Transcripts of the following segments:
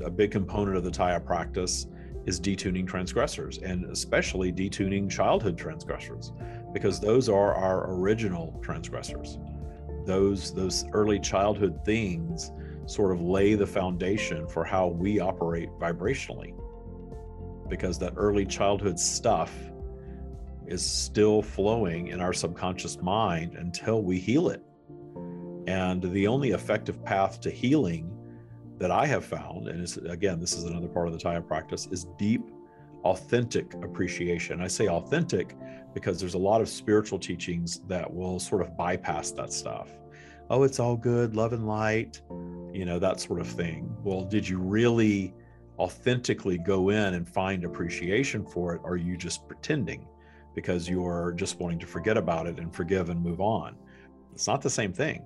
a big component of the Taya practice is detuning transgressors and especially detuning childhood transgressors because those are our original transgressors. Those those early childhood things sort of lay the foundation for how we operate vibrationally. Because that early childhood stuff is still flowing in our subconscious mind until we heal it. And the only effective path to healing that I have found, and again, this is another part of the Taya practice, is deep, authentic appreciation. I say authentic because there's a lot of spiritual teachings that will sort of bypass that stuff. Oh, it's all good, love and light, you know, that sort of thing. Well, did you really authentically go in and find appreciation for it? Or are you just pretending because you're just wanting to forget about it and forgive and move on? It's not the same thing.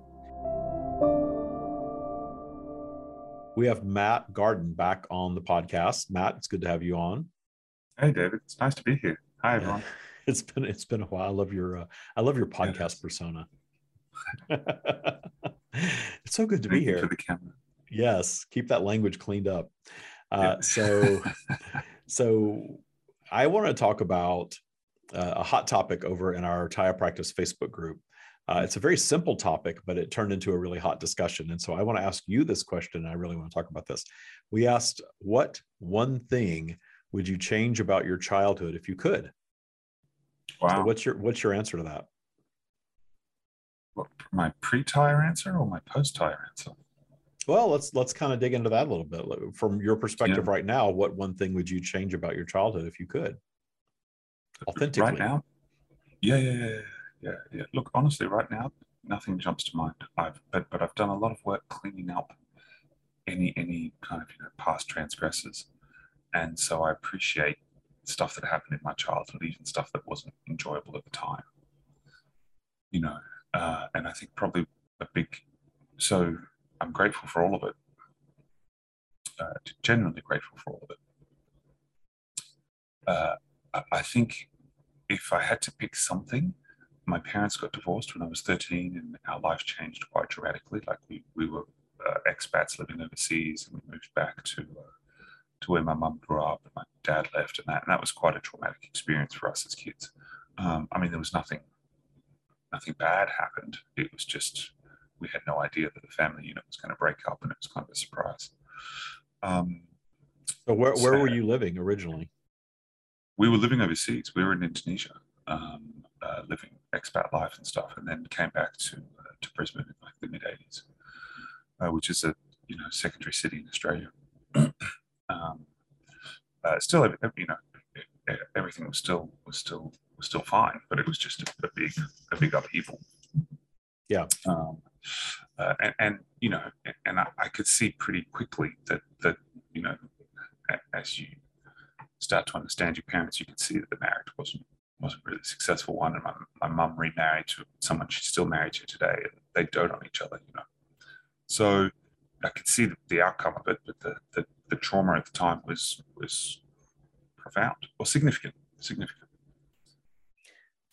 We have Matt Gardan back on the podcast. Matt, it's good to have you on. Hey, David. It's nice to be here. Hi, everyone. It's been it's been a while. I love your uh, I love your podcast yes. persona. it's so good to Thank be here. For the camera. Yes, keep that language cleaned up. Uh, yeah. so, so I want to talk about uh, a hot topic over in our Taya Practice Facebook group. Uh, it's a very simple topic, but it turned into a really hot discussion. And so I want to ask you this question. And I really want to talk about this. We asked, what one thing would you change about your childhood if you could? Wow. So what's your what's your answer to that? What, my pre-tire answer or my post-tire answer? Well, let's let's kind of dig into that a little bit. From your perspective yeah. right now, what one thing would you change about your childhood if you could? Authentically. Right now? Yeah, yeah, yeah yeah, yeah. Look, honestly, right now, nothing jumps to mind. I've but but I've done a lot of work cleaning up any any kind of you know past transgressors, and so I appreciate stuff that happened in my childhood, even stuff that wasn't enjoyable at the time. You know, uh, and I think probably a big. So I'm grateful for all of it. Uh, genuinely grateful for all of it. Uh, I think if I had to pick something, my parents got divorced when I was 13 and our life changed quite dramatically. Like we, we were uh, expats living overseas and we moved back to, uh, to where my mum grew up and my dad left and that, and that was quite a traumatic experience for us as kids. Um, I mean, there was nothing, nothing bad happened. It was just, we had no idea that the family unit was going to break up and it was kind of a surprise. Um, so where, where so, were you living originally? We were living overseas. We were in Indonesia. Um, uh, living expat life and stuff, and then came back to uh, to Brisbane in like the mid '80s, uh, which is a you know secondary city in Australia. um, uh, still, you know, everything was still was still was still fine, but it was just a, a big a big upheaval. Yeah. Um, uh, and, and, you know, and I, I could see pretty quickly that that you know, as you start to understand your parents, you can see that the marriage wasn't wasn't really successful one. And my, my mum remarried to someone she's still married to today. And they dote on each other, you know. So I could see the, the outcome of it, but the, the, the trauma at the time was was profound or significant, significant.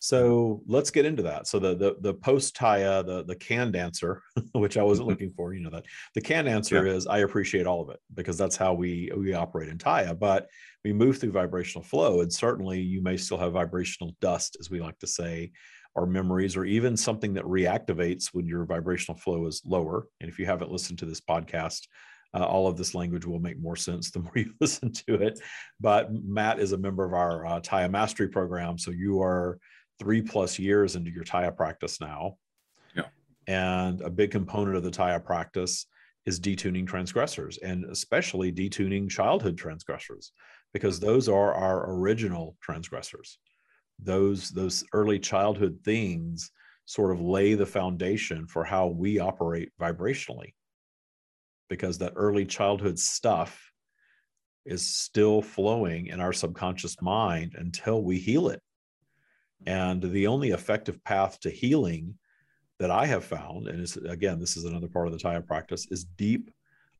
So let's get into that. So the the the post Taya, the the canned answer, which I wasn't mm-hmm. looking for, you know that the canned answer yeah. is I appreciate all of it because that's how we we operate in Taya. But we move through vibrational flow, and certainly you may still have vibrational dust, as we like to say, or memories, or even something that reactivates when your vibrational flow is lower. And if you haven't listened to this podcast, uh, all of this language will make more sense the more you listen to it. But Matt is a member of our uh, Taya Mastery program, so you are three plus years into your Taya practice now. Yeah. And a big component of the Taya practice is detuning transgressors and especially detuning childhood transgressors because those are our original transgressors. Those, those early childhood things sort of lay the foundation for how we operate vibrationally because that early childhood stuff is still flowing in our subconscious mind until we heal it and the only effective path to healing that I have found, and again, this is another part of the Taya practice, is deep,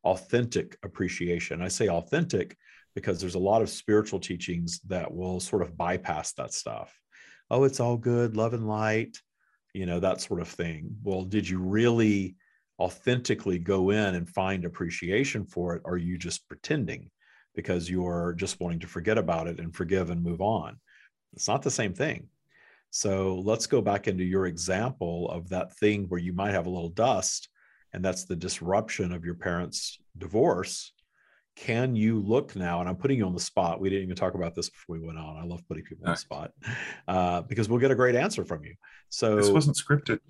authentic appreciation. I say authentic because there's a lot of spiritual teachings that will sort of bypass that stuff. Oh, it's all good, love and light, you know, that sort of thing. Well, did you really authentically go in and find appreciation for it or are you just pretending because you're just wanting to forget about it and forgive and move on it's not the same thing so let's go back into your example of that thing where you might have a little dust and that's the disruption of your parents divorce. Can you look now and i'm putting you on the spot we didn't even talk about this before we went on i love putting people on the spot uh, because we'll get a great answer from you. So this wasn't scripted.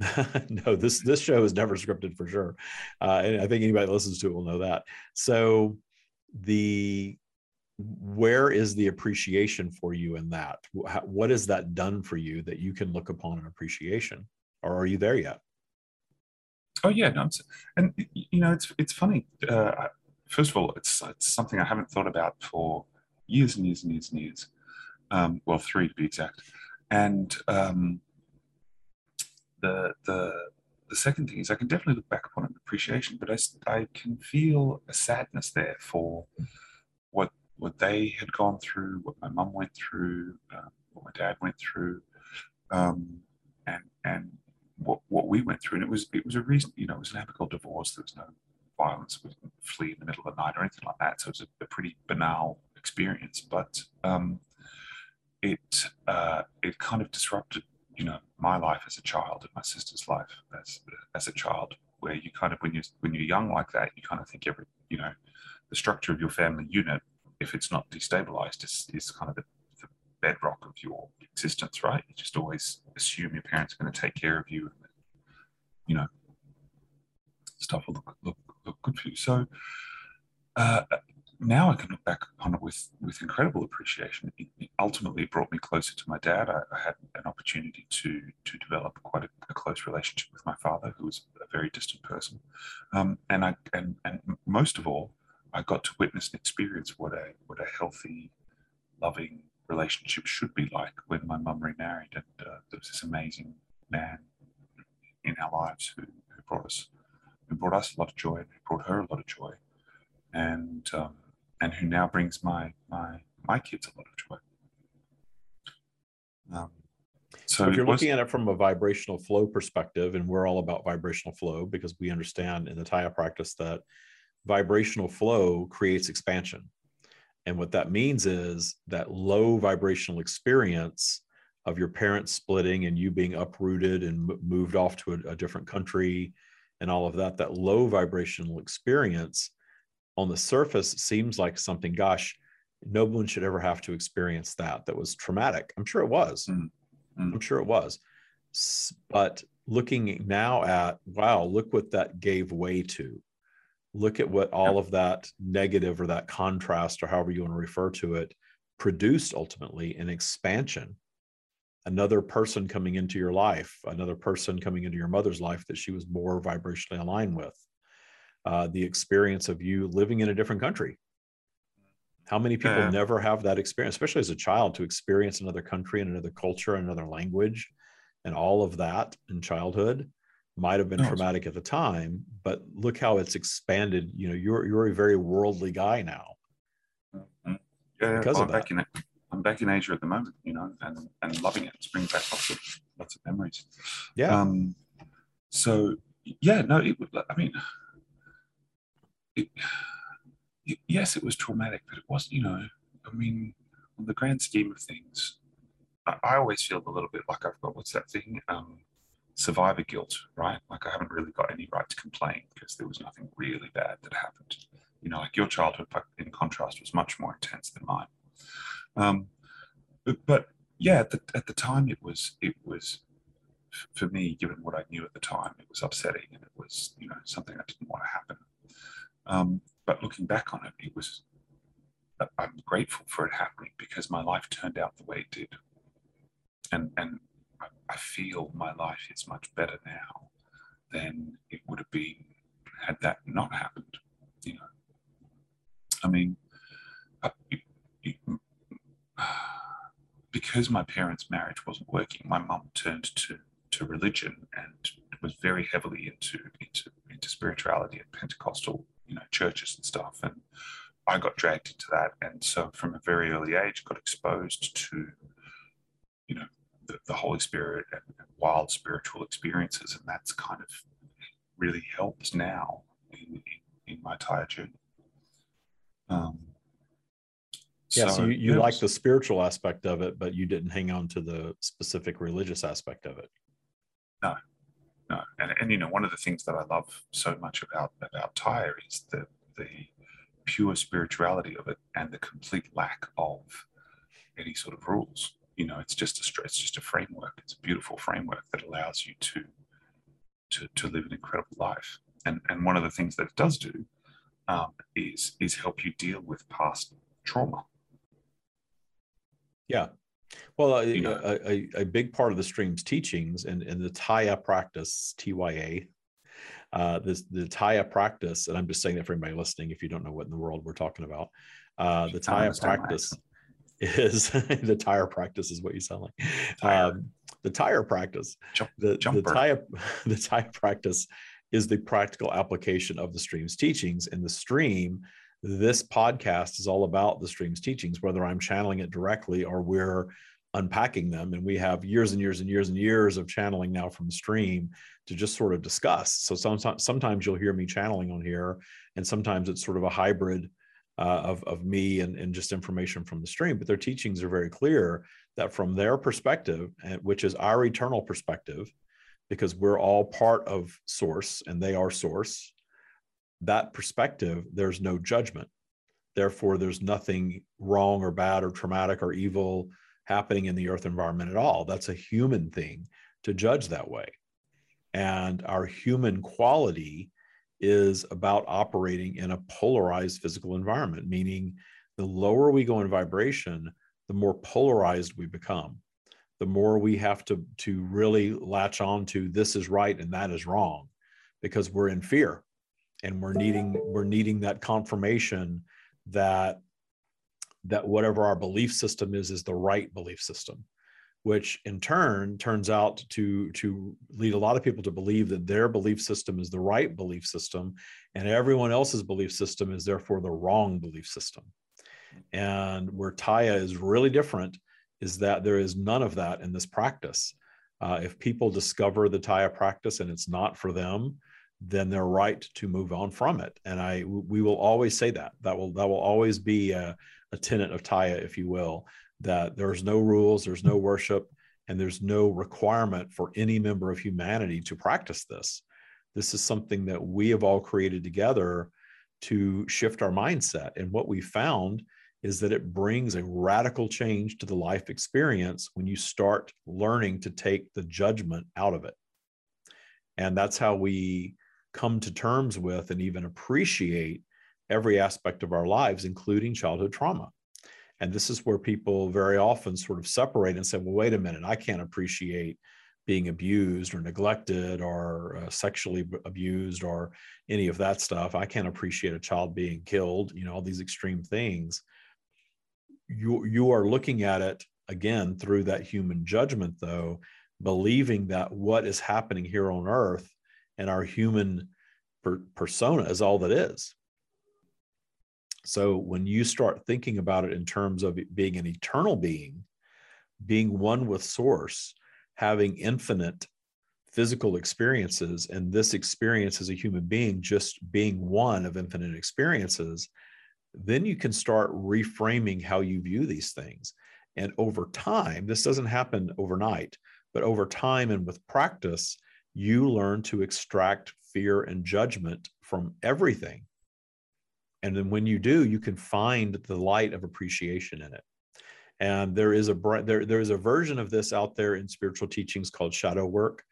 No this this show is never scripted for sure uh, and i think anybody that listens to it will know that. So the where is the appreciation for you in that what has that done for you that you can look upon an appreciation or are you there yet oh yeah no, and you know it's it's funny uh, first of all, it's, it's something I haven't thought about for years and years and years and years. Um, well, three to be exact. And um, the the the second thing is I can definitely look back upon an appreciation, but I, I can feel a sadness there for what what they had gone through, what my mum went through, uh, what my dad went through, um, and and what what we went through. And it was it was a reason, you know, it was an amicable divorce. There was no violence. We didn't flee in the middle of the night or anything like that. So it was a, a pretty banal experience, but um, it uh, it kind of disrupted, you know, my life as a child and my sister's life as as a child. Where you kind of when you when you're young like that, you kind of think every you know the structure of your family unit, if it's not destabilized, is is kind of the, the bedrock of your existence, right? You just always assume your parents are going to take care of you, and you know stuff will look, look look good for you. So uh, now I can look back on it with with incredible appreciation. It, it ultimately brought me closer to my dad. I, I had an opportunity to to develop quite a, a, close relationship with my father, who was a very distant person, um, and I and and most of all, I got to witness and experience what a what a healthy, loving relationship should be like when my mum remarried, and uh, there was this amazing man in our lives who, who brought us who brought us a lot of joy, and who brought her a lot of joy, and um, and who now brings my my my kids a lot of joy. Um, so if you're was, looking at it from a vibrational flow perspective, and we're all about vibrational flow because we understand in the Taya practice that vibrational flow creates expansion. And what that means is that low vibrational experience of your parents splitting and you being uprooted and moved off to a, a different country and all of that, that low vibrational experience on the surface seems like something, gosh, no one should ever have to experience that. That was traumatic. I'm sure it was. Mm-hmm. I'm sure it was. But looking now at, wow, look what that gave way to. Look at what all of that negative or that contrast, or however you want to refer to it, produced ultimately an expansion another person coming into your life, another person coming into your mother's life that she was more vibrationally aligned with. Uh, the experience of you living in a different country. How many people yeah. never have that experience, especially as a child, to experience another country and another culture, and another language, and all of that in childhood might have been oh, traumatic at the time, but look how it's expanded. You know, you're you're a very worldly guy now. Mm-hmm. Yeah, because well, of that. Back in, I'm back in Asia at the moment, you know, and, and loving it. It's bringing back lots of lots of memories. Yeah. Um, so yeah, no, it, would. I mean, it, it, yes, it was traumatic, but it wasn't. You know, I mean, on the grand scheme of things, I, I always feel a little bit like I've got what's that thing, um, survivor guilt, right? Like I haven't really got any right to complain because there was nothing really bad that happened. You know, like your childhood, in contrast, was much more intense than mine. Um, but, but, yeah, at the, at the time, it was it was for me, given what I knew at the time, it was upsetting and it was you know something I didn't want to happen. Um, but looking back on it, it was I'm grateful for it happening because my life turned out the way it did, and and I feel my life is much better now than it would have been had that not happened. You know, I mean, uh, because my parents' marriage wasn't working, my mum turned to to religion and was very heavily into into into spirituality and Pentecostal, you know, churches and stuff. And I got dragged into that, and so from a very early age, got exposed to, you know, the, the Holy Spirit and, and wild spiritual experiences, and that's kind of really helps now in, in, in my Taya journey. Um, yeah, so, so you, you like the spiritual aspect of it, but you didn't hang on to the specific religious aspect of it. No, no. And, and you know, one of the things that I love so much about about Taya is the the pure spirituality of it and the complete lack of any sort of rules. You know, it's just a it's just a framework. It's a beautiful framework that allows you to to to live an incredible life. And and one of the things that it does do um, is is help you deal with past trauma. Yeah. Well, a, you know, a, a, big part of the stream's teachings and, and the Taya practice, TYA, uh, this, the Taya practice, and I'm just saying that for anybody listening, if you don't know what in the world we're talking about, uh, the Taya practice is the tire practice is what you sound like. Um, the tire practice, Jump, the, the tire, the tire practice is the practical application of the stream's teachings. And the stream, this podcast is all about the stream's teachings, whether I'm channeling it directly or we're unpacking them. And we have years and years and years and years of channeling now from stream to just sort of discuss. So sometimes, sometimes you'll hear me channeling on here, and sometimes it's sort of a hybrid uh, of, of me and, and just information from the stream. But their teachings are very clear that from their perspective, which is our eternal perspective, because we're all part of source and they are source, that perspective, there's no judgment. Therefore, there's nothing wrong or bad or traumatic or evil happening in the earth environment at all. That's a human thing to judge that way. And our human quality is about operating in a polarized physical environment, meaning the lower we go in vibration, the more polarized we become. The more we have to, to really latch on to this is right and that is wrong because we're in fear and we're needing we're needing that confirmation that that whatever our belief system is is the right belief system which in turn turns out to to lead a lot of people to believe that their belief system is the right belief system and everyone else's belief system is therefore the wrong belief system. And where taya is really different is that there is none of that in this practice. Uh, if people discover the taya practice and it's not for them then they're right to move on from it. And i we will always say that. That will that will always be a, a tenet of taya if you will that there's no rules, there's no worship, and there's no requirement for any member of humanity to practice this. This is something that we have all created together to shift our mindset. And what we found is that it brings a radical change to the life experience when you start learning to take the judgment out of it. And that's how we come to terms with and even appreciate every aspect of our lives, including childhood trauma. And this is where people very often sort of separate and say, well, wait a minute, I can't appreciate being abused or neglected or uh, sexually abused or any of that stuff. I can't appreciate a child being killed, you know, all these extreme things. You, you are looking at it again through that human judgment, though, believing that what is happening here on earth and our human per- persona is all that is. So when you start thinking about it in terms of being an eternal being, being one with source, having infinite physical experiences, and this experience as a human being just being one of infinite experiences, then you can start reframing how you view these things. And over time, this doesn't happen overnight, but over time and with practice, you learn to extract fear and judgment from everything and then when you do you can find the light of appreciation in it. And there is a there, there is a version of this out there in spiritual teachings called shadow work.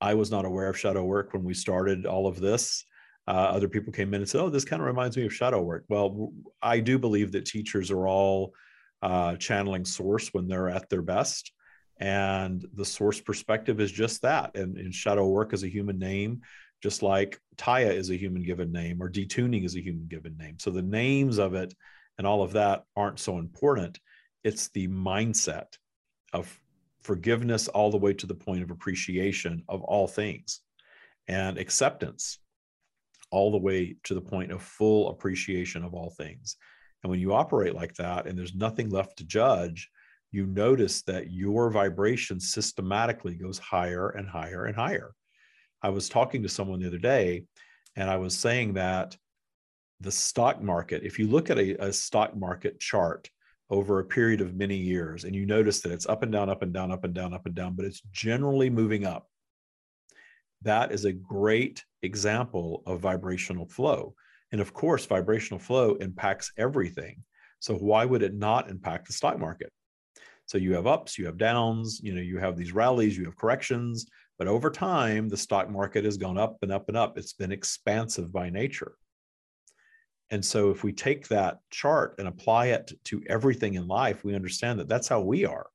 I was not aware of shadow work when we started all of this. Uh, other people came in and said oh this kind of reminds me of shadow work. Well i do believe that teachers are all uh, channeling source when they're at their best. And the source perspective is just that. And, and shadow work is a human name just like Taya is a human given name or detuning is a human given name. So the names of it and all of that aren't so important. It's the mindset of forgiveness all the way to the point of appreciation of all things and acceptance all the way to the point of full appreciation of all things. And when you operate like that and there's nothing left to judge, you notice that your vibration systematically goes higher and higher and higher I was talking to someone the other day, and I was saying that the stock market, if you look at a, a stock market chart over a period of many years, and you notice that it's up and down, up and down, up and down, up and down, but it's generally moving up, that is a great example of vibrational flow. And of course, vibrational flow impacts everything. So why would it not impact the stock market? So you have ups, you have downs, you know, you have these rallies, you have corrections, but over time, the stock market has gone up and up and up. It's been expansive by nature. And so if we take that chart and apply it to everything in life, we understand that that's how we are.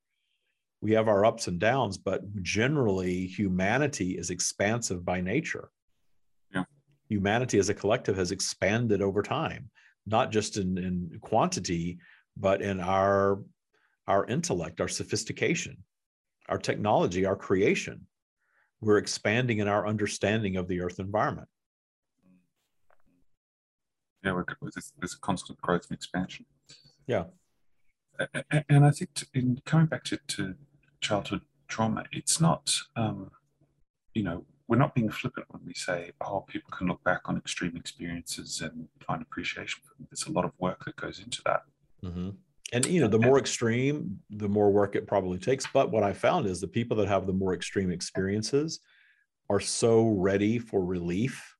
We have our ups and downs, but generally humanity is expansive by nature. Yeah. Humanity as a collective has expanded over time, not just in, in quantity, but in our our intellect, our sophistication, our technology, our creation. We're expanding in our understanding of the earth environment yeah, there's, there's a constant growth and expansion. Yeah. And I think to, in coming back to, to childhood trauma, it's not, um, you know, we're not being flippant when we say, oh, people can look back on extreme experiences and find appreciation for them. There's a lot of work that goes into that. Mm-hmm. And, you know, the more extreme, the more work it probably takes. But what I found is the people that have the more extreme experiences are so ready for relief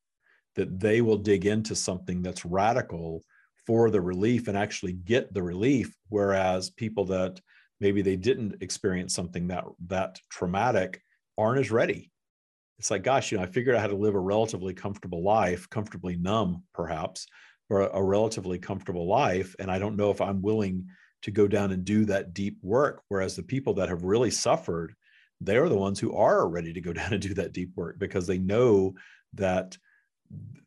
that they will dig into something that's radical for the relief and actually get the relief. Whereas people that maybe they didn't experience something that that traumatic aren't as ready. It's like gosh you know i figured out how to live a relatively comfortable life comfortably numb perhaps or a, a relatively comfortable life and i don't know if i'm willing to go down and do that deep work whereas the people that have really suffered they're the ones who are ready to go down and do that deep work because they know that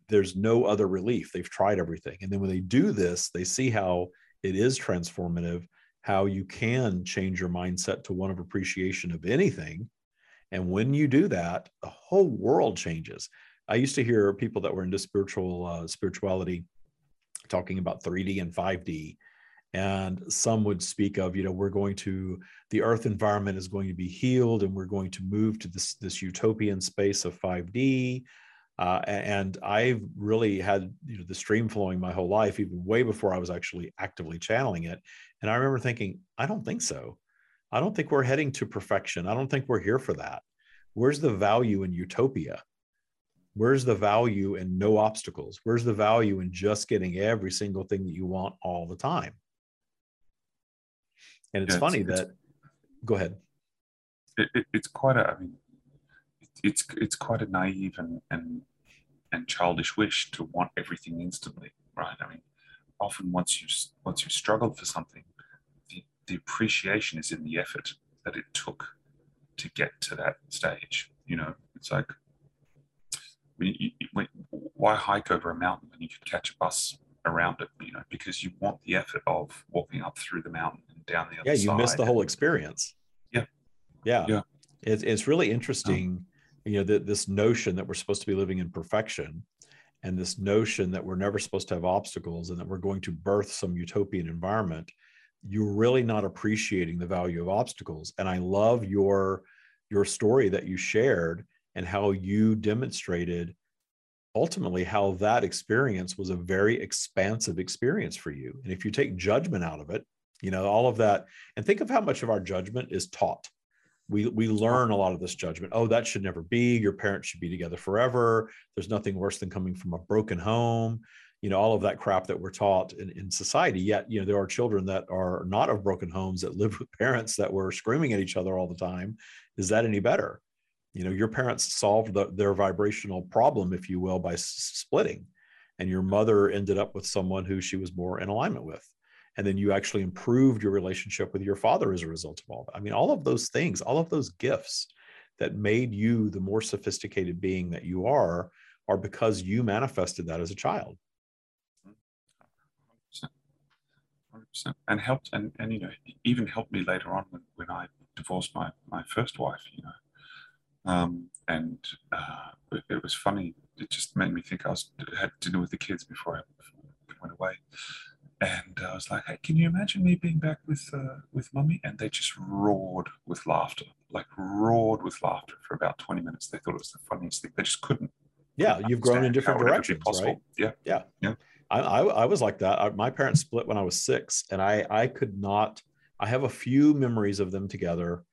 there's no other relief. They've tried everything. And then when they do this, they see how it is transformative, how you can change your mindset to one of appreciation of anything. And when you do that, the whole world changes. I used to hear people that were into spiritual uh, spirituality talking about 3D and 5D. And some would speak of, you know, we're going to the earth environment is going to be healed and we're going to move to this, this utopian space of 5D uh, and I've really had you know the stream flowing my whole life, even way before I was actually actively channeling it. And I remember thinking, I don't think so. I don't think we're heading to perfection. I don't think we're here for that. Where's the value in utopia? Where's the value in no obstacles? Where's the value in just getting every single thing that you want all the time? And it's yeah, funny it's, that. It's, go ahead. It, it, it's quite a. I mean, it's it's quite a naive and and and childish wish to want everything instantly, right? I mean, often once you once you've struggled for something, the, the appreciation is in the effort that it took to get to that stage. You know, it's like you, when, why hike over a mountain when you could catch a bus around it? You know, because you want the effort of walking up through the mountain and down the other yeah, you miss the whole experience. Yeah, yeah, yeah. It's it's really interesting. Um, you know the, this notion that we're supposed to be living in perfection and this notion that we're never supposed to have obstacles and that we're going to birth some utopian environment you're really not appreciating the value of obstacles and i love your your story that you shared and how you demonstrated ultimately how that experience was a very expansive experience for you. And if you take judgment out of it you know all of that and think of how much of our judgment is taught. We we learn a lot of this judgment. Oh that should never be. Your parents should be together forever. There's nothing worse than coming from a broken home. You know all of that crap that we're taught in, in society. Yet you know there are children that are not of broken homes that live with parents that were screaming at each other all the time. Is that any better you know your parents solved the, their vibrational problem if you will by s- splitting and your mother ended up with someone who she was more in alignment with and then you actually improved your relationship with your father as a result of all that. I mean, all of those things, all of those gifts that made you the more sophisticated being that you are, are because you manifested that as a child. 100%. 100%. And helped, and, and you know, even helped me later on when, when I divorced my, my first wife, you know. Um, and uh, it, it, was funny. It just made me think I was had dinner with the kids before I, went away and I was like, "Hey, can you imagine me being back with uh, with mummy?" And they just roared with laughter. like roared with laughter for about 20 minutes. They thought it was the funniest thing. They just couldn't. Yeah, you've grown in different directions, right? Yeah, yeah, yeah. I, I, I was like that. I, my parents split when I was six, and I I could not. I have a few memories of them together,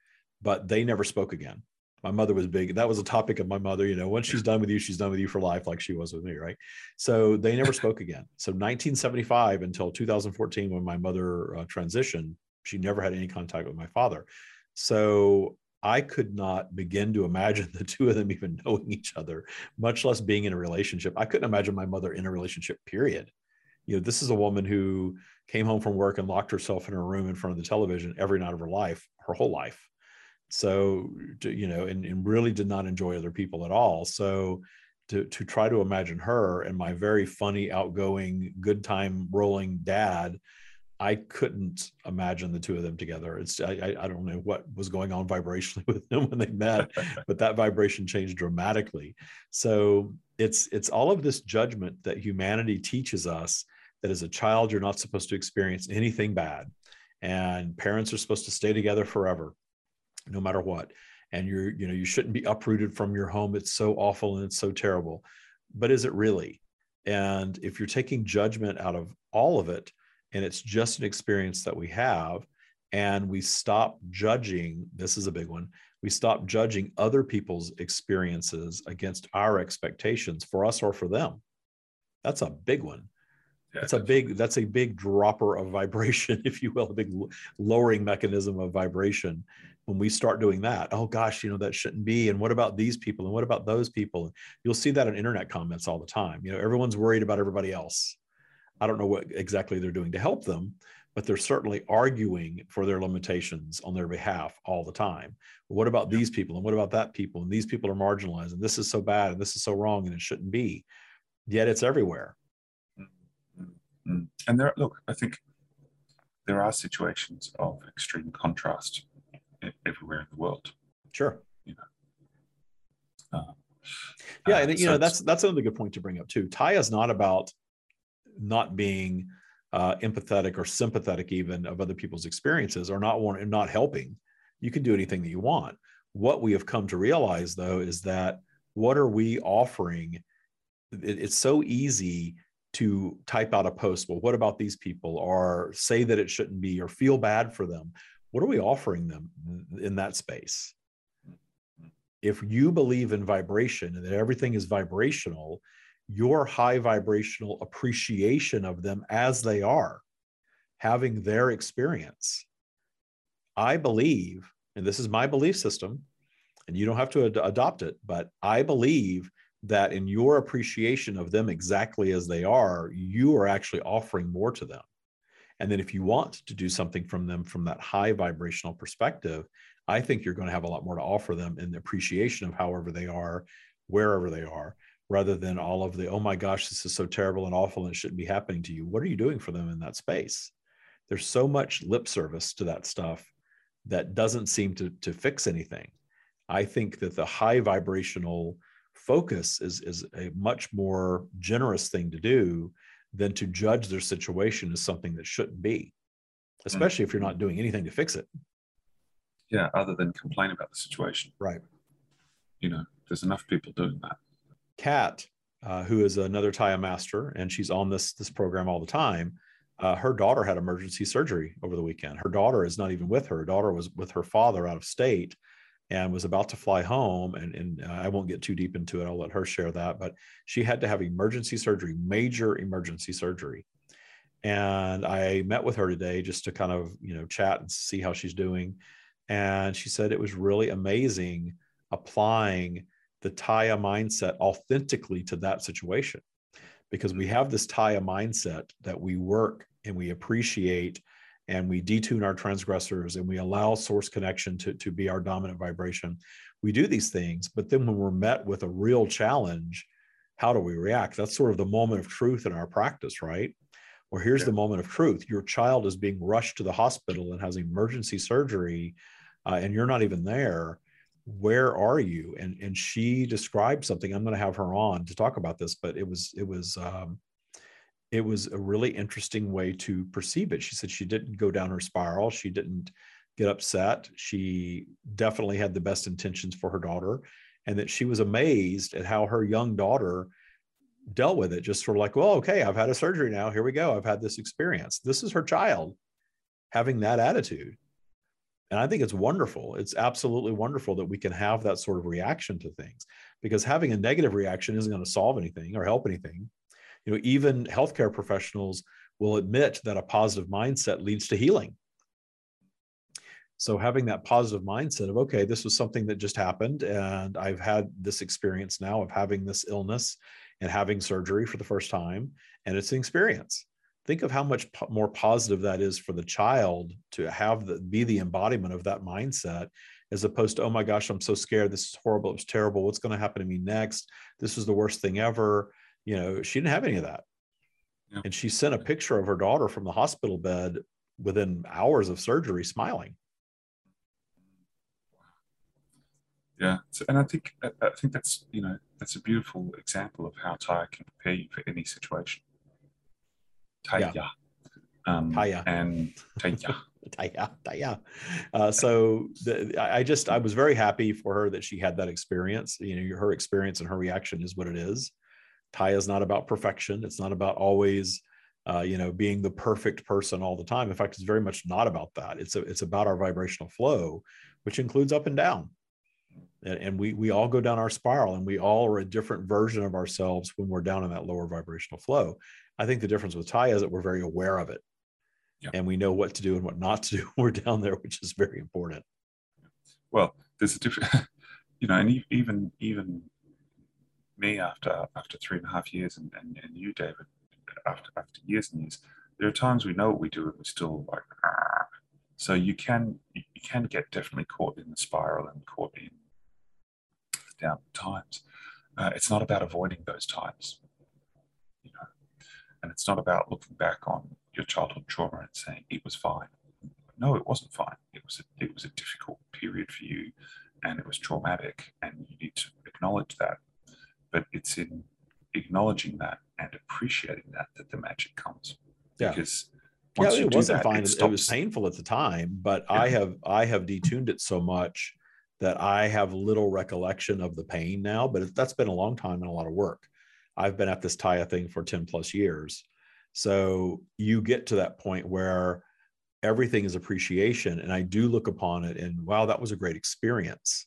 but they never spoke again. My mother was big. That was a topic of my mother. You know, once she's done with you, she's done with you for life, like she was with me, right? So they never spoke again. So 1975 until 2014, when my mother uh, transitioned, she never had any contact with my father. So I could not begin to imagine the two of them even knowing each other, much less being in a relationship. I couldn't imagine my mother in a relationship, period. You know, this is a woman who came home from work and locked herself in her room in front of the television every night of her life, her whole life. So, you know, and, and really did not enjoy other people at all. So, to, to try to imagine her and my very funny, outgoing, good time rolling dad I couldn't imagine the two of them together. It's I, I don't know what was going on vibrationally with them when they met, but that vibration changed dramatically. So it's it's all of this judgment that humanity teaches us that as a child you're not supposed to experience anything bad, and parents are supposed to stay together forever, no matter what. And you're you know you shouldn't be uprooted from your home. It's so awful and it's so terrible, but is it really? And if you're taking judgment out of all of it, and it's just an experience that we have and we stop judging this is a big one we stop judging other people's experiences against our expectations for us or for them that's a big one that's a big that's a big dropper of vibration if you will a big lowering mechanism of vibration when we start doing that oh gosh you know that shouldn't be and what about these people and what about those people you'll see that in internet comments all the time you know everyone's worried about everybody else I don't know what exactly they're doing to help them, but they're certainly arguing for their limitations on their behalf all the time. what about these people? And what about that people? And these people are marginalized. And this is so bad. And this is so wrong. And it shouldn't be. Yet it's everywhere. Mm-hmm. And there, look, I think there are situations of extreme contrast everywhere in the world. Sure. You know. Uh, yeah, and uh, you know that's that's another good point to bring up too. Taya is not about not being uh, empathetic or sympathetic even of other people's experiences or not wanting not helping you can do anything that you want what we have come to realize though is that what are we offering it, it's so easy to type out a post well what about these people or say that it shouldn't be or feel bad for them what are we offering them in that space if you believe in vibration and that everything is vibrational your high vibrational appreciation of them as they are, having their experience. I believe, and this is my belief system, and you don't have to ad- adopt it, but I believe that in your appreciation of them exactly as they are, you are actually offering more to them. And then if you want to do something from them from that high vibrational perspective, I think you're going to have a lot more to offer them in the appreciation of however they are, wherever they are rather than all of the oh my gosh this is so terrible and awful and it shouldn't be happening to you. What are you doing for them in that space? There's so much lip service to that stuff that doesn't seem to, to fix anything. I think that the high vibrational focus is, is a much more generous thing to do than to judge their situation as something that shouldn't be especially mm-hmm. if you're not doing anything to fix it yeah other than complain about the situation right you know there's enough people doing that Kat, uh, who is another Taya master, and she's on this this program all the time. Uh, her daughter had emergency surgery over the weekend. Her daughter is not even with her. Her daughter was with her father out of state and was about to fly home. And, and uh, I won't get too deep into it. I'll let her share that. But she had to have emergency surgery, major emergency surgery. And I met with her today just to kind of, you know, chat and see how she's doing. And she said it was really amazing applying the Taya mindset authentically to that situation because we have this Taya mindset that we work and we appreciate and we detune our transgressors and we allow source connection to, to be our dominant vibration. We do these things, but then when we're met with a real challenge, how do we react? That's sort of the moment of truth in our practice, right? Well, here's yeah. the moment of truth. Your child is being rushed to the hospital and has emergency surgery, uh, and you're not even there where are you and and she described something i'm going to have her on to talk about this but it was it was um it was a really interesting way to perceive it she said she didn't go down her spiral she didn't get upset. She definitely had the best intentions for her daughter, and that she was amazed at how her young daughter dealt with it. Just sort of like, well, okay, I've had a surgery now. Here we go. I've had this experience. This is her child having that attitude. And I think it's wonderful. It's absolutely wonderful that we can have that sort of reaction to things because having a negative reaction isn't going to solve anything or help anything. You know, even healthcare professionals will admit that a positive mindset leads to healing. So having that positive mindset of, okay, this was something that just happened and I've had this experience now of having this illness and having surgery for the first time and it's an experience think of how much po- more positive that is for the child to have the be the embodiment of that mindset as opposed to oh my gosh i'm so scared this is horrible it's terrible what's going to happen to me next this is the worst thing ever you know she didn't have any of that yeah. and she sent a picture of her daughter from the hospital bed within hours of surgery smiling yeah so, and i think i think that's you know that's a beautiful example of how Taya can prepare you for any situation Taya. Yeah. Um, Taya. And Taya. Taya, Taya. Uh, so the, I just I was very happy for her that she had that experience. You know, her experience and her reaction is what it is. Taya is not about perfection. It's not about always, uh, you know, being the perfect person all the time. In fact, it's very much not about that. It's a, it's about our vibrational flow, which includes up and down. And, and we we all go down our spiral, and we all are a different version of ourselves when we're down in that lower vibrational flow. I think the difference with Taya is that we're very aware of it. Yeah. And we know what to do and what not to do when we're down there, which is very important. Well, there's a different, you know, and even even me after after three and a half years, and, and, and you, David, after after years and years, there are times we know what we do and we're still like, Argh. so you can you can get definitely caught in the spiral and caught in down times. Uh, it's not about avoiding those times. You know, and it's not about looking back on your childhood trauma and saying it was fine. No, it wasn't fine. It was a, it was a difficult period for you, and it was traumatic, and you need to acknowledge that. But it's in acknowledging that and appreciating that that the magic comes. Yeah. Because yeah, it wasn't that, fine. It, it, was painful at the time, but yeah. I have I have detuned it so much that I have little recollection of the pain now. But that's been a long time and a lot of work. I've been at this Taya thing for 10 plus years. So you get to that point where everything is appreciation. And I do look upon it and wow, that was a great experience.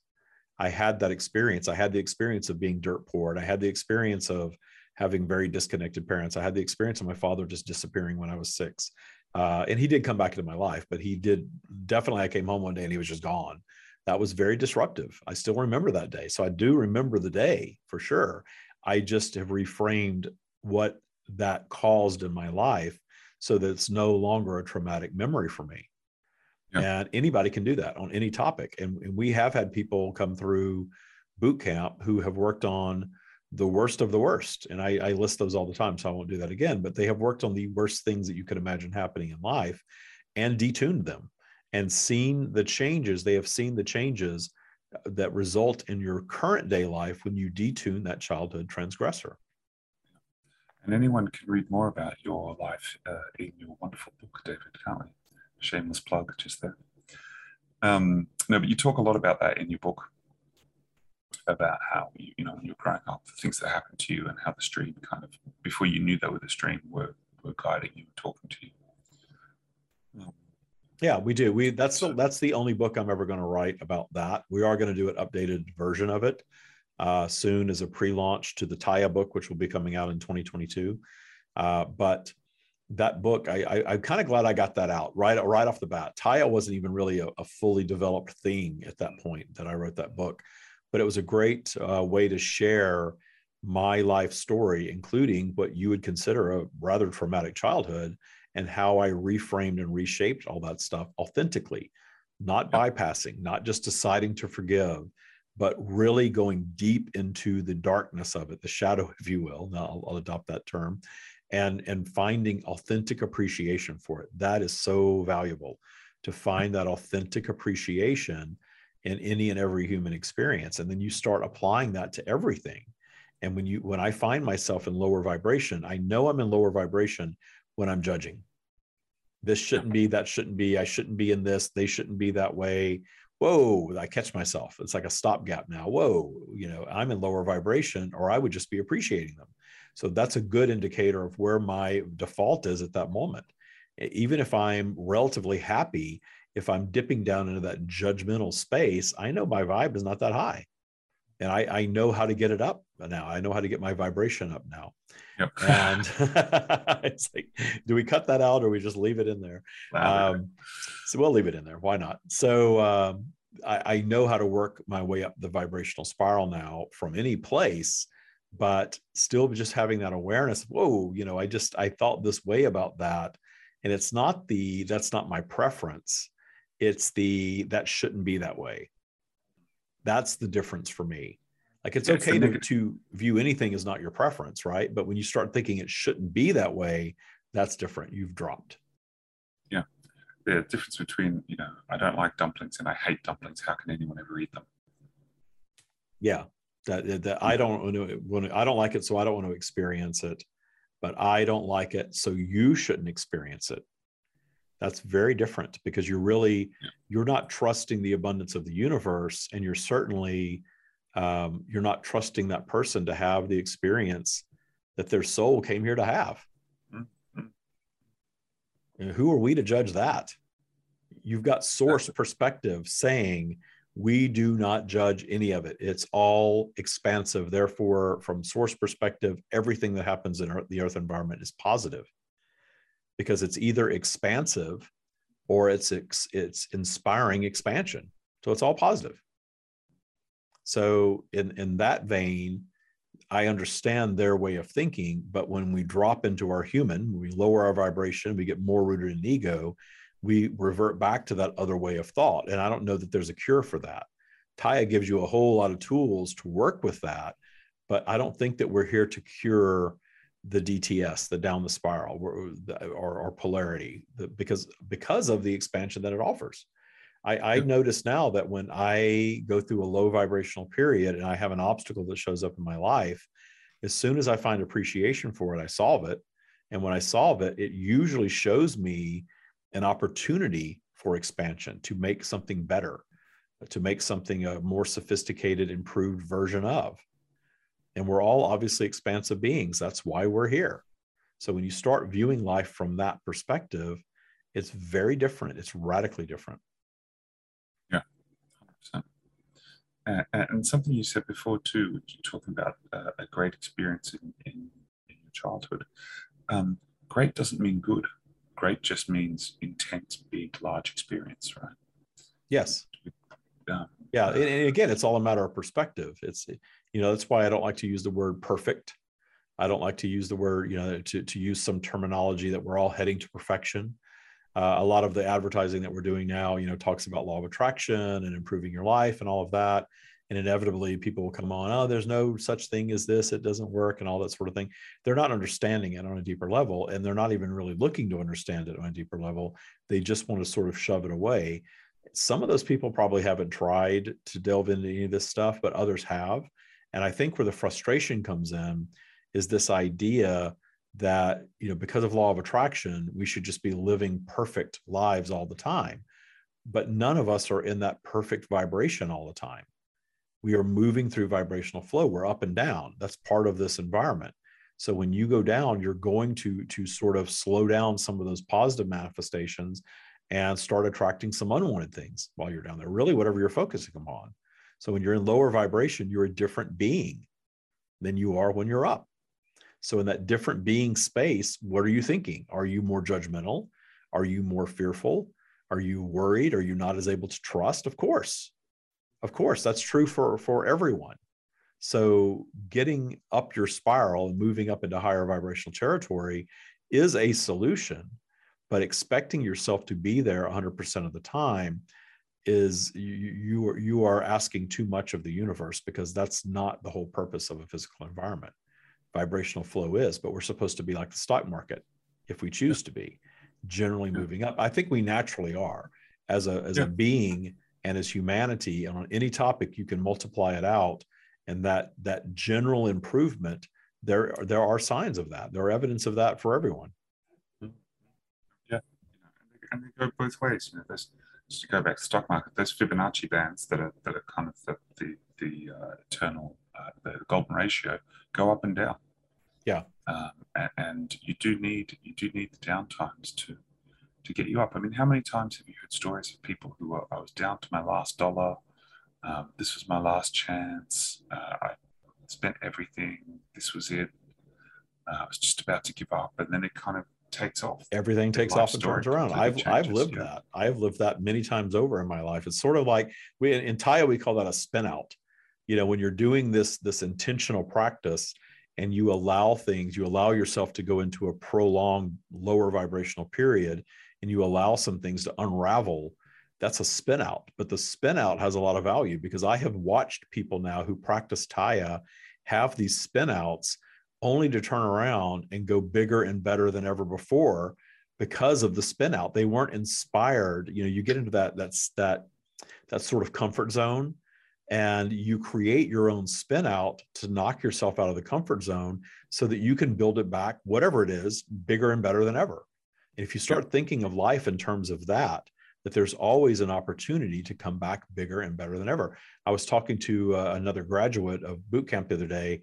I had that experience. I had the experience of being dirt poor. And I had the experience of having very disconnected parents. I had the experience of my father just disappearing when I was six. Uh, and he did come back into my life, but he did definitely. I came home one day and he was just gone. That was very disruptive. I still remember that day. So I do remember the day for sure. I just have reframed what that caused in my life so that it's no longer a traumatic memory for me. Yeah. And anybody can do that on any topic. And, and, we have had people come through boot camp who have worked on the worst of the worst. And I, I list those all the time, so I won't do that again. But they have worked on the worst things that you could imagine happening in life and detuned them and seen the changes. They have seen the changes that result in your current day life when you detune that childhood transgressor. And anyone can read more about your life uh, in your wonderful book, David, can't we? Shameless plug just there. Um, no, but you talk a lot about that in your book about how you, you know when you're growing up, the things that happened to you, and how the stream kind of before you knew they were the stream were were guiding you, and talking to you. Um, yeah, we do. We that's the, that's the only book I'm ever going to write about that. We are going to do an updated version of it uh, soon as a pre-launch to the Taya book, which will be coming out in 2022. Uh, but that book, I, I, am kind of glad I got that out right right off the bat. Taya wasn't even really a, a, fully developed thing at that point that I wrote that book, but it was a great uh, way to share my life story, including what you would consider a rather traumatic childhood and how I reframed and reshaped all that stuff authentically, not bypassing, not just deciding to forgive, but really going deep into the darkness of it, the shadow, if you will. Now I'll, I'll adopt that term, and and finding authentic appreciation for it. That is so valuable to find that authentic appreciation in any and every human experience, and then you start applying that to everything. And when you when I find myself in lower vibration, I know I'm in lower vibration when I'm judging. this shouldn't be that shouldn't be i shouldn't be in this they shouldn't be that way whoa i catch myself it's like a stopgap now whoa you know i'm in lower vibration or i would just be appreciating them so that's a good indicator of where my default is at that moment even if i'm relatively happy if i'm dipping down into that judgmental space i know my vibe is not that high and I, I know how to get it up now. I know how to get my vibration up now. Yep. And it's like, do we cut that out or we just leave it in there? Um, so we'll leave it in there. Why not? So um, I, I know how to work my way up the vibrational spiral now from any place, but still just having that awareness. Whoa, you know, I just I thought this way about that, and it's not the that's not my preference. It's the that shouldn't be that way that's the difference for me. Like it's okay to, to view anything as not your preference, right? But when you start thinking it shouldn't be that way, that's different. You've dropped. Yeah. The difference between, you know, I don't like dumplings and I hate dumplings. How can anyone ever eat them? Yeah. That, that I don't want to, I don't like it, so I don't want to experience it. But I don't like it, so you shouldn't experience it that's very different because you're really yeah. you're not trusting the abundance of the universe and you're certainly um, you're not trusting that person to have the experience that their soul came here to have mm-hmm. who are we to judge that you've got source perspective saying we do not judge any of it it's all expansive therefore from source perspective everything that happens in the earth environment is positive because it's either expansive or it's it's inspiring expansion. So it's all positive. So in in that vein, I understand their way of thinking, but when we drop into our human, we lower our vibration, we get more rooted in ego, we revert back to that other way of thought. And I don't know that there's a cure for that. Taya gives you a whole lot of tools to work with that, but I don't think that we're here to cure the DTS, the down the spiral, or, or, or polarity, the, because because of the expansion that it offers. I, I notice now that when I go through a low vibrational period and I have an obstacle that shows up in my life, as soon as I find appreciation for it, I solve it. And when I solve it, it usually shows me an opportunity for expansion to make something better, to make something a more sophisticated, improved version of. And we're all obviously expansive beings. That's why we're here. So when you start viewing life from that perspective, it's very different. It's radically different. Yeah, 100%. Uh, and something you said before too, talking about uh, a great experience in, in, in your childhood. Um, great doesn't mean good. Great just means intense, big, large experience, right? Yes. Um, yeah, and, and again, it's all a matter of perspective. It's you know that's why i don't like to use the word perfect i don't like to use the word you know to, to use some terminology that we're all heading to perfection uh, a lot of the advertising that we're doing now you know talks about law of attraction and improving your life and all of that and inevitably people will come on oh there's no such thing as this it doesn't work and all that sort of thing they're not understanding it on a deeper level and they're not even really looking to understand it on a deeper level they just want to sort of shove it away some of those people probably haven't tried to delve into any of this stuff but others have and I think where the frustration comes in is this idea that, you know, because of law of attraction, we should just be living perfect lives all the time. But none of us are in that perfect vibration all the time. We are moving through vibrational flow. We're up and down. That's part of this environment. So when you go down, you're going to to sort of slow down some of those positive manifestations and start attracting some unwanted things while you're down there. Really, whatever you're focusing on. So when you're in lower vibration, you're a different being than you are when you're up. So in that different being space, what are you thinking? Are you more judgmental? Are you more fearful? Are you worried? Are you not as able to trust? Of course. Of course, that's true for, for everyone. So getting up your spiral and moving up into higher vibrational territory is a solution, but expecting yourself to be there 100% of the time is you, you are you are asking too much of the universe because that's not the whole purpose of a physical environment vibrational flow is but we're supposed to be like the stock market if we choose to be generally moving up i think we naturally are as a as yeah. a being and as humanity and on any topic you can multiply it out and that that general improvement there there are signs of that there are evidence of that for everyone yeah and they go both ways. You know, there's just to go back to the stock market, those Fibonacci bands that are that are kind of the the, the uh, eternal uh, the golden ratio go up and down. Yeah, um, and, and, you do need you do need the down times to to get you up. I mean, how many times have you heard stories of people who were, I was down to my last dollar, um, this was my last chance, uh, I spent everything, this was it, uh, I was just about to give up, and then it kind of takes off. Everything takes off and turns around. I've changes, I've lived yeah. that. I've lived that many times over in my life. It's sort of like we in Taya we call that a spin out. You know, when you're doing this this intentional practice and you allow things, you allow yourself to go into a prolonged lower vibrational period and you allow some things to unravel, that's a spin out. But the spin out has a lot of value because I have watched people now who practice Taya have these spin outs only to turn around and go bigger and better than ever before because of the spin out. They weren't inspired. You know, you get into that that's that that sort of comfort zone and you create your own spin out to knock yourself out of the comfort zone so that you can build it back whatever it is bigger and better than ever and if you start thinking of life in terms of that that there's always an opportunity to come back bigger and better than ever. I was talking to uh, another graduate of boot camp the other day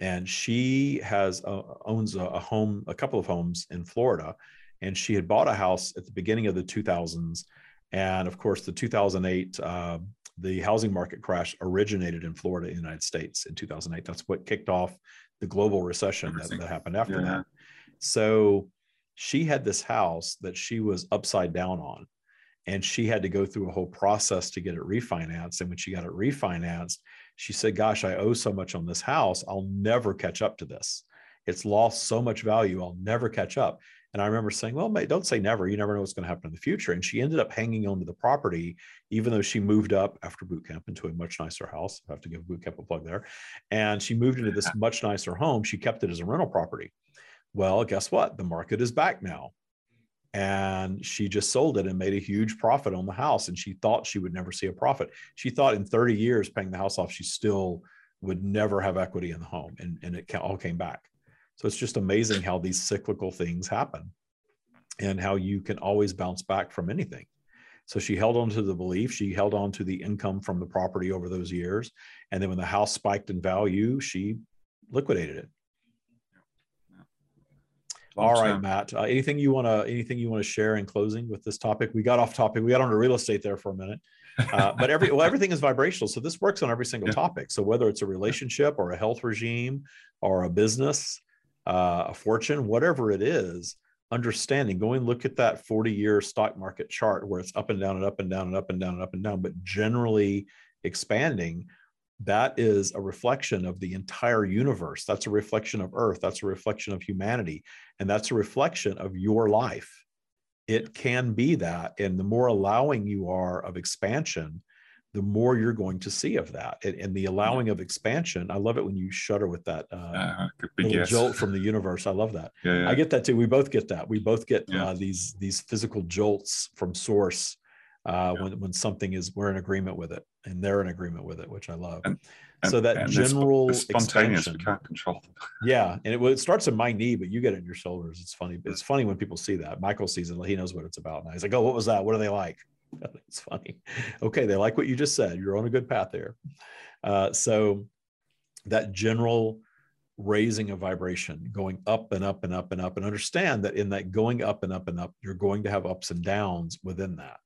and she has uh, owns a, a, home a couple of homes in florida and she had bought a house at the beginning of the 2000s and of course the 2008 uh, the housing market crash originated in florida in the united states in 2008 that's what kicked off the global recession that, that, happened after yeah. that. So she had this house that she was upside down on and she had to go through a whole process to get it refinanced and when she got it refinanced she said, Gosh, I owe so much on this house. I'll never catch up to this. It's lost so much value. I'll never catch up. And I remember saying, Well, mate, don't say never. You never know what's going to happen in the future. And she ended up hanging on to the property, even though she moved up after boot camp into a much nicer house. I have to give boot camp a plug there. And she moved into this much nicer home. She kept it as a rental property. Well, guess what? The market is back now. And she just sold it and made a huge profit on the house. And she thought she would never see a profit. She thought in 30 years paying the house off she still would never have equity in the home. And, and it all came back. So it's just amazing how these cyclical things happen and how you can always bounce back from anything. So she held on to the belief. She held on to the income from the property over those years. And then when the house spiked in value she liquidated it all right, Matt. Uh, anything you want to anything you want to share in closing with this topic? We got off topic. We got onto real estate there for a minute, uh, but every well, everything is vibrational. So this works on every single yeah. topic. So whether it's a relationship or a health regime or a business, uh, a fortune, whatever it is, understanding. Going look at that forty-year stock market chart where it's up and down and up and down and up and down and up and down, but generally expanding that is a reflection of the entire universe. That's a reflection of Earth. That's a reflection of humanity. And that's a reflection of your life. It can be that. And the more allowing you are of expansion, the more you're going to see of that. And, and the allowing of expansion, I love it when you shudder with that uh, uh, little yes. jolt from the universe. I love that. Yeah, yeah. I get that too. We both get that. We both get yeah. uh, these these physical jolts from source uh, when, when something is we're in agreement with it and they're in agreement with it which i love. And, and, so that general spontaneous we can't control yeah and it, well, it starts in my knee but you get it in your shoulders. It's funny it's funny when people see that. Michael sees it he knows what it's about now he's like oh what was that? What are they like? It's funny. Okay they like what you just said. You're on a good path there. Uh, so that general raising a vibration, going up and up and up and up, and understand that in that going up and up and up, you're going to have ups and downs within that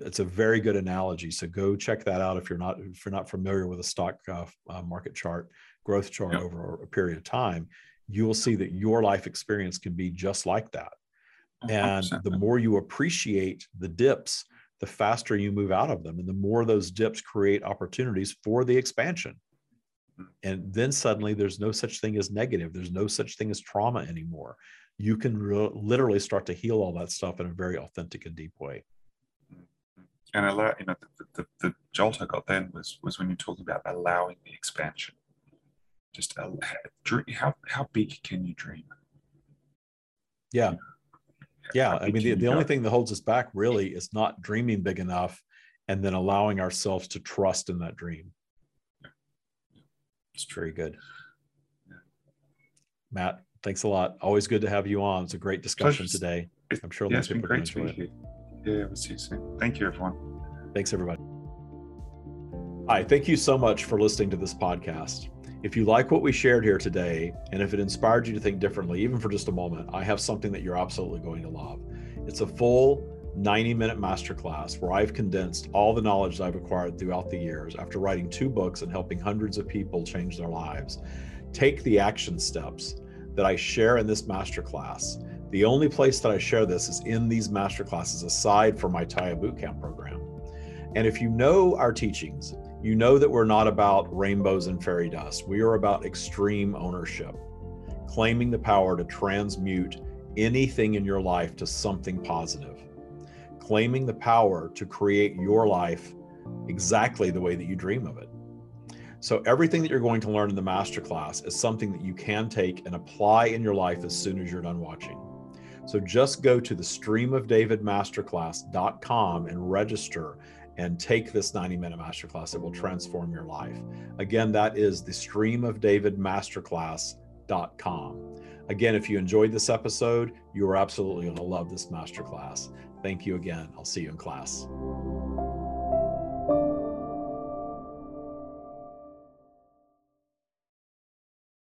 it's a very good analogy. So go check that out if you're not if you're not familiar with a stock uh, uh, market chart, growth chart yep. over a period of time. You will see that your life experience can be just like that. And the more you appreciate the dips, the faster you move out of them, and the more those dips create opportunities for the expansion. And then suddenly, there's no such thing as negative. There's no such thing as trauma anymore. You can re- literally start to heal all that stuff in a very authentic and deep way and allow you know the, the, the, jolt I got then was was when you're talking about allowing the expansion. Just how how big can you dream? Yeah, yeah. I mean, the, the only thing that holds us back really is not dreaming big enough, and then allowing ourselves to trust in that dream. Yeah. It's very good. Yeah. Matt, Thanks a lot. Always good to have you on. It's a great discussion Pleasure. today. I'm sure lots of people great can to enjoy it. here. Yeah, we'll see you soon. Thank you, everyone. Thanks, everybody. Hi, thank you so much for listening to this podcast. If you like what we shared here today, and if it inspired you to think differently, even for just a moment, I have something that you're absolutely going to love. It's a full 90 minute masterclass where I've condensed all the knowledge that I've acquired throughout the years after writing two books and helping hundreds of people change their lives. Take the action steps that I share in this masterclass. The only place that I share this is in these masterclasses, aside from my Taya Bootcamp program. And if you know our teachings, you know that we're not about rainbows and fairy dust. We are about extreme ownership, claiming the power to transmute anything in your life to something positive, claiming the power to create your life exactly the way that you dream of it. So, everything that you're going to learn in the masterclass is something that you can take and apply in your life as soon as you're done watching. So, just go to the streamofdavidmasterclass.com and register and take this 90 minute masterclass. It will transform your life. Again, that is the streamofdavidmasterclass.com. Again, if you enjoyed this episode, you are absolutely going to love this masterclass. Thank you again. I'll see you in class.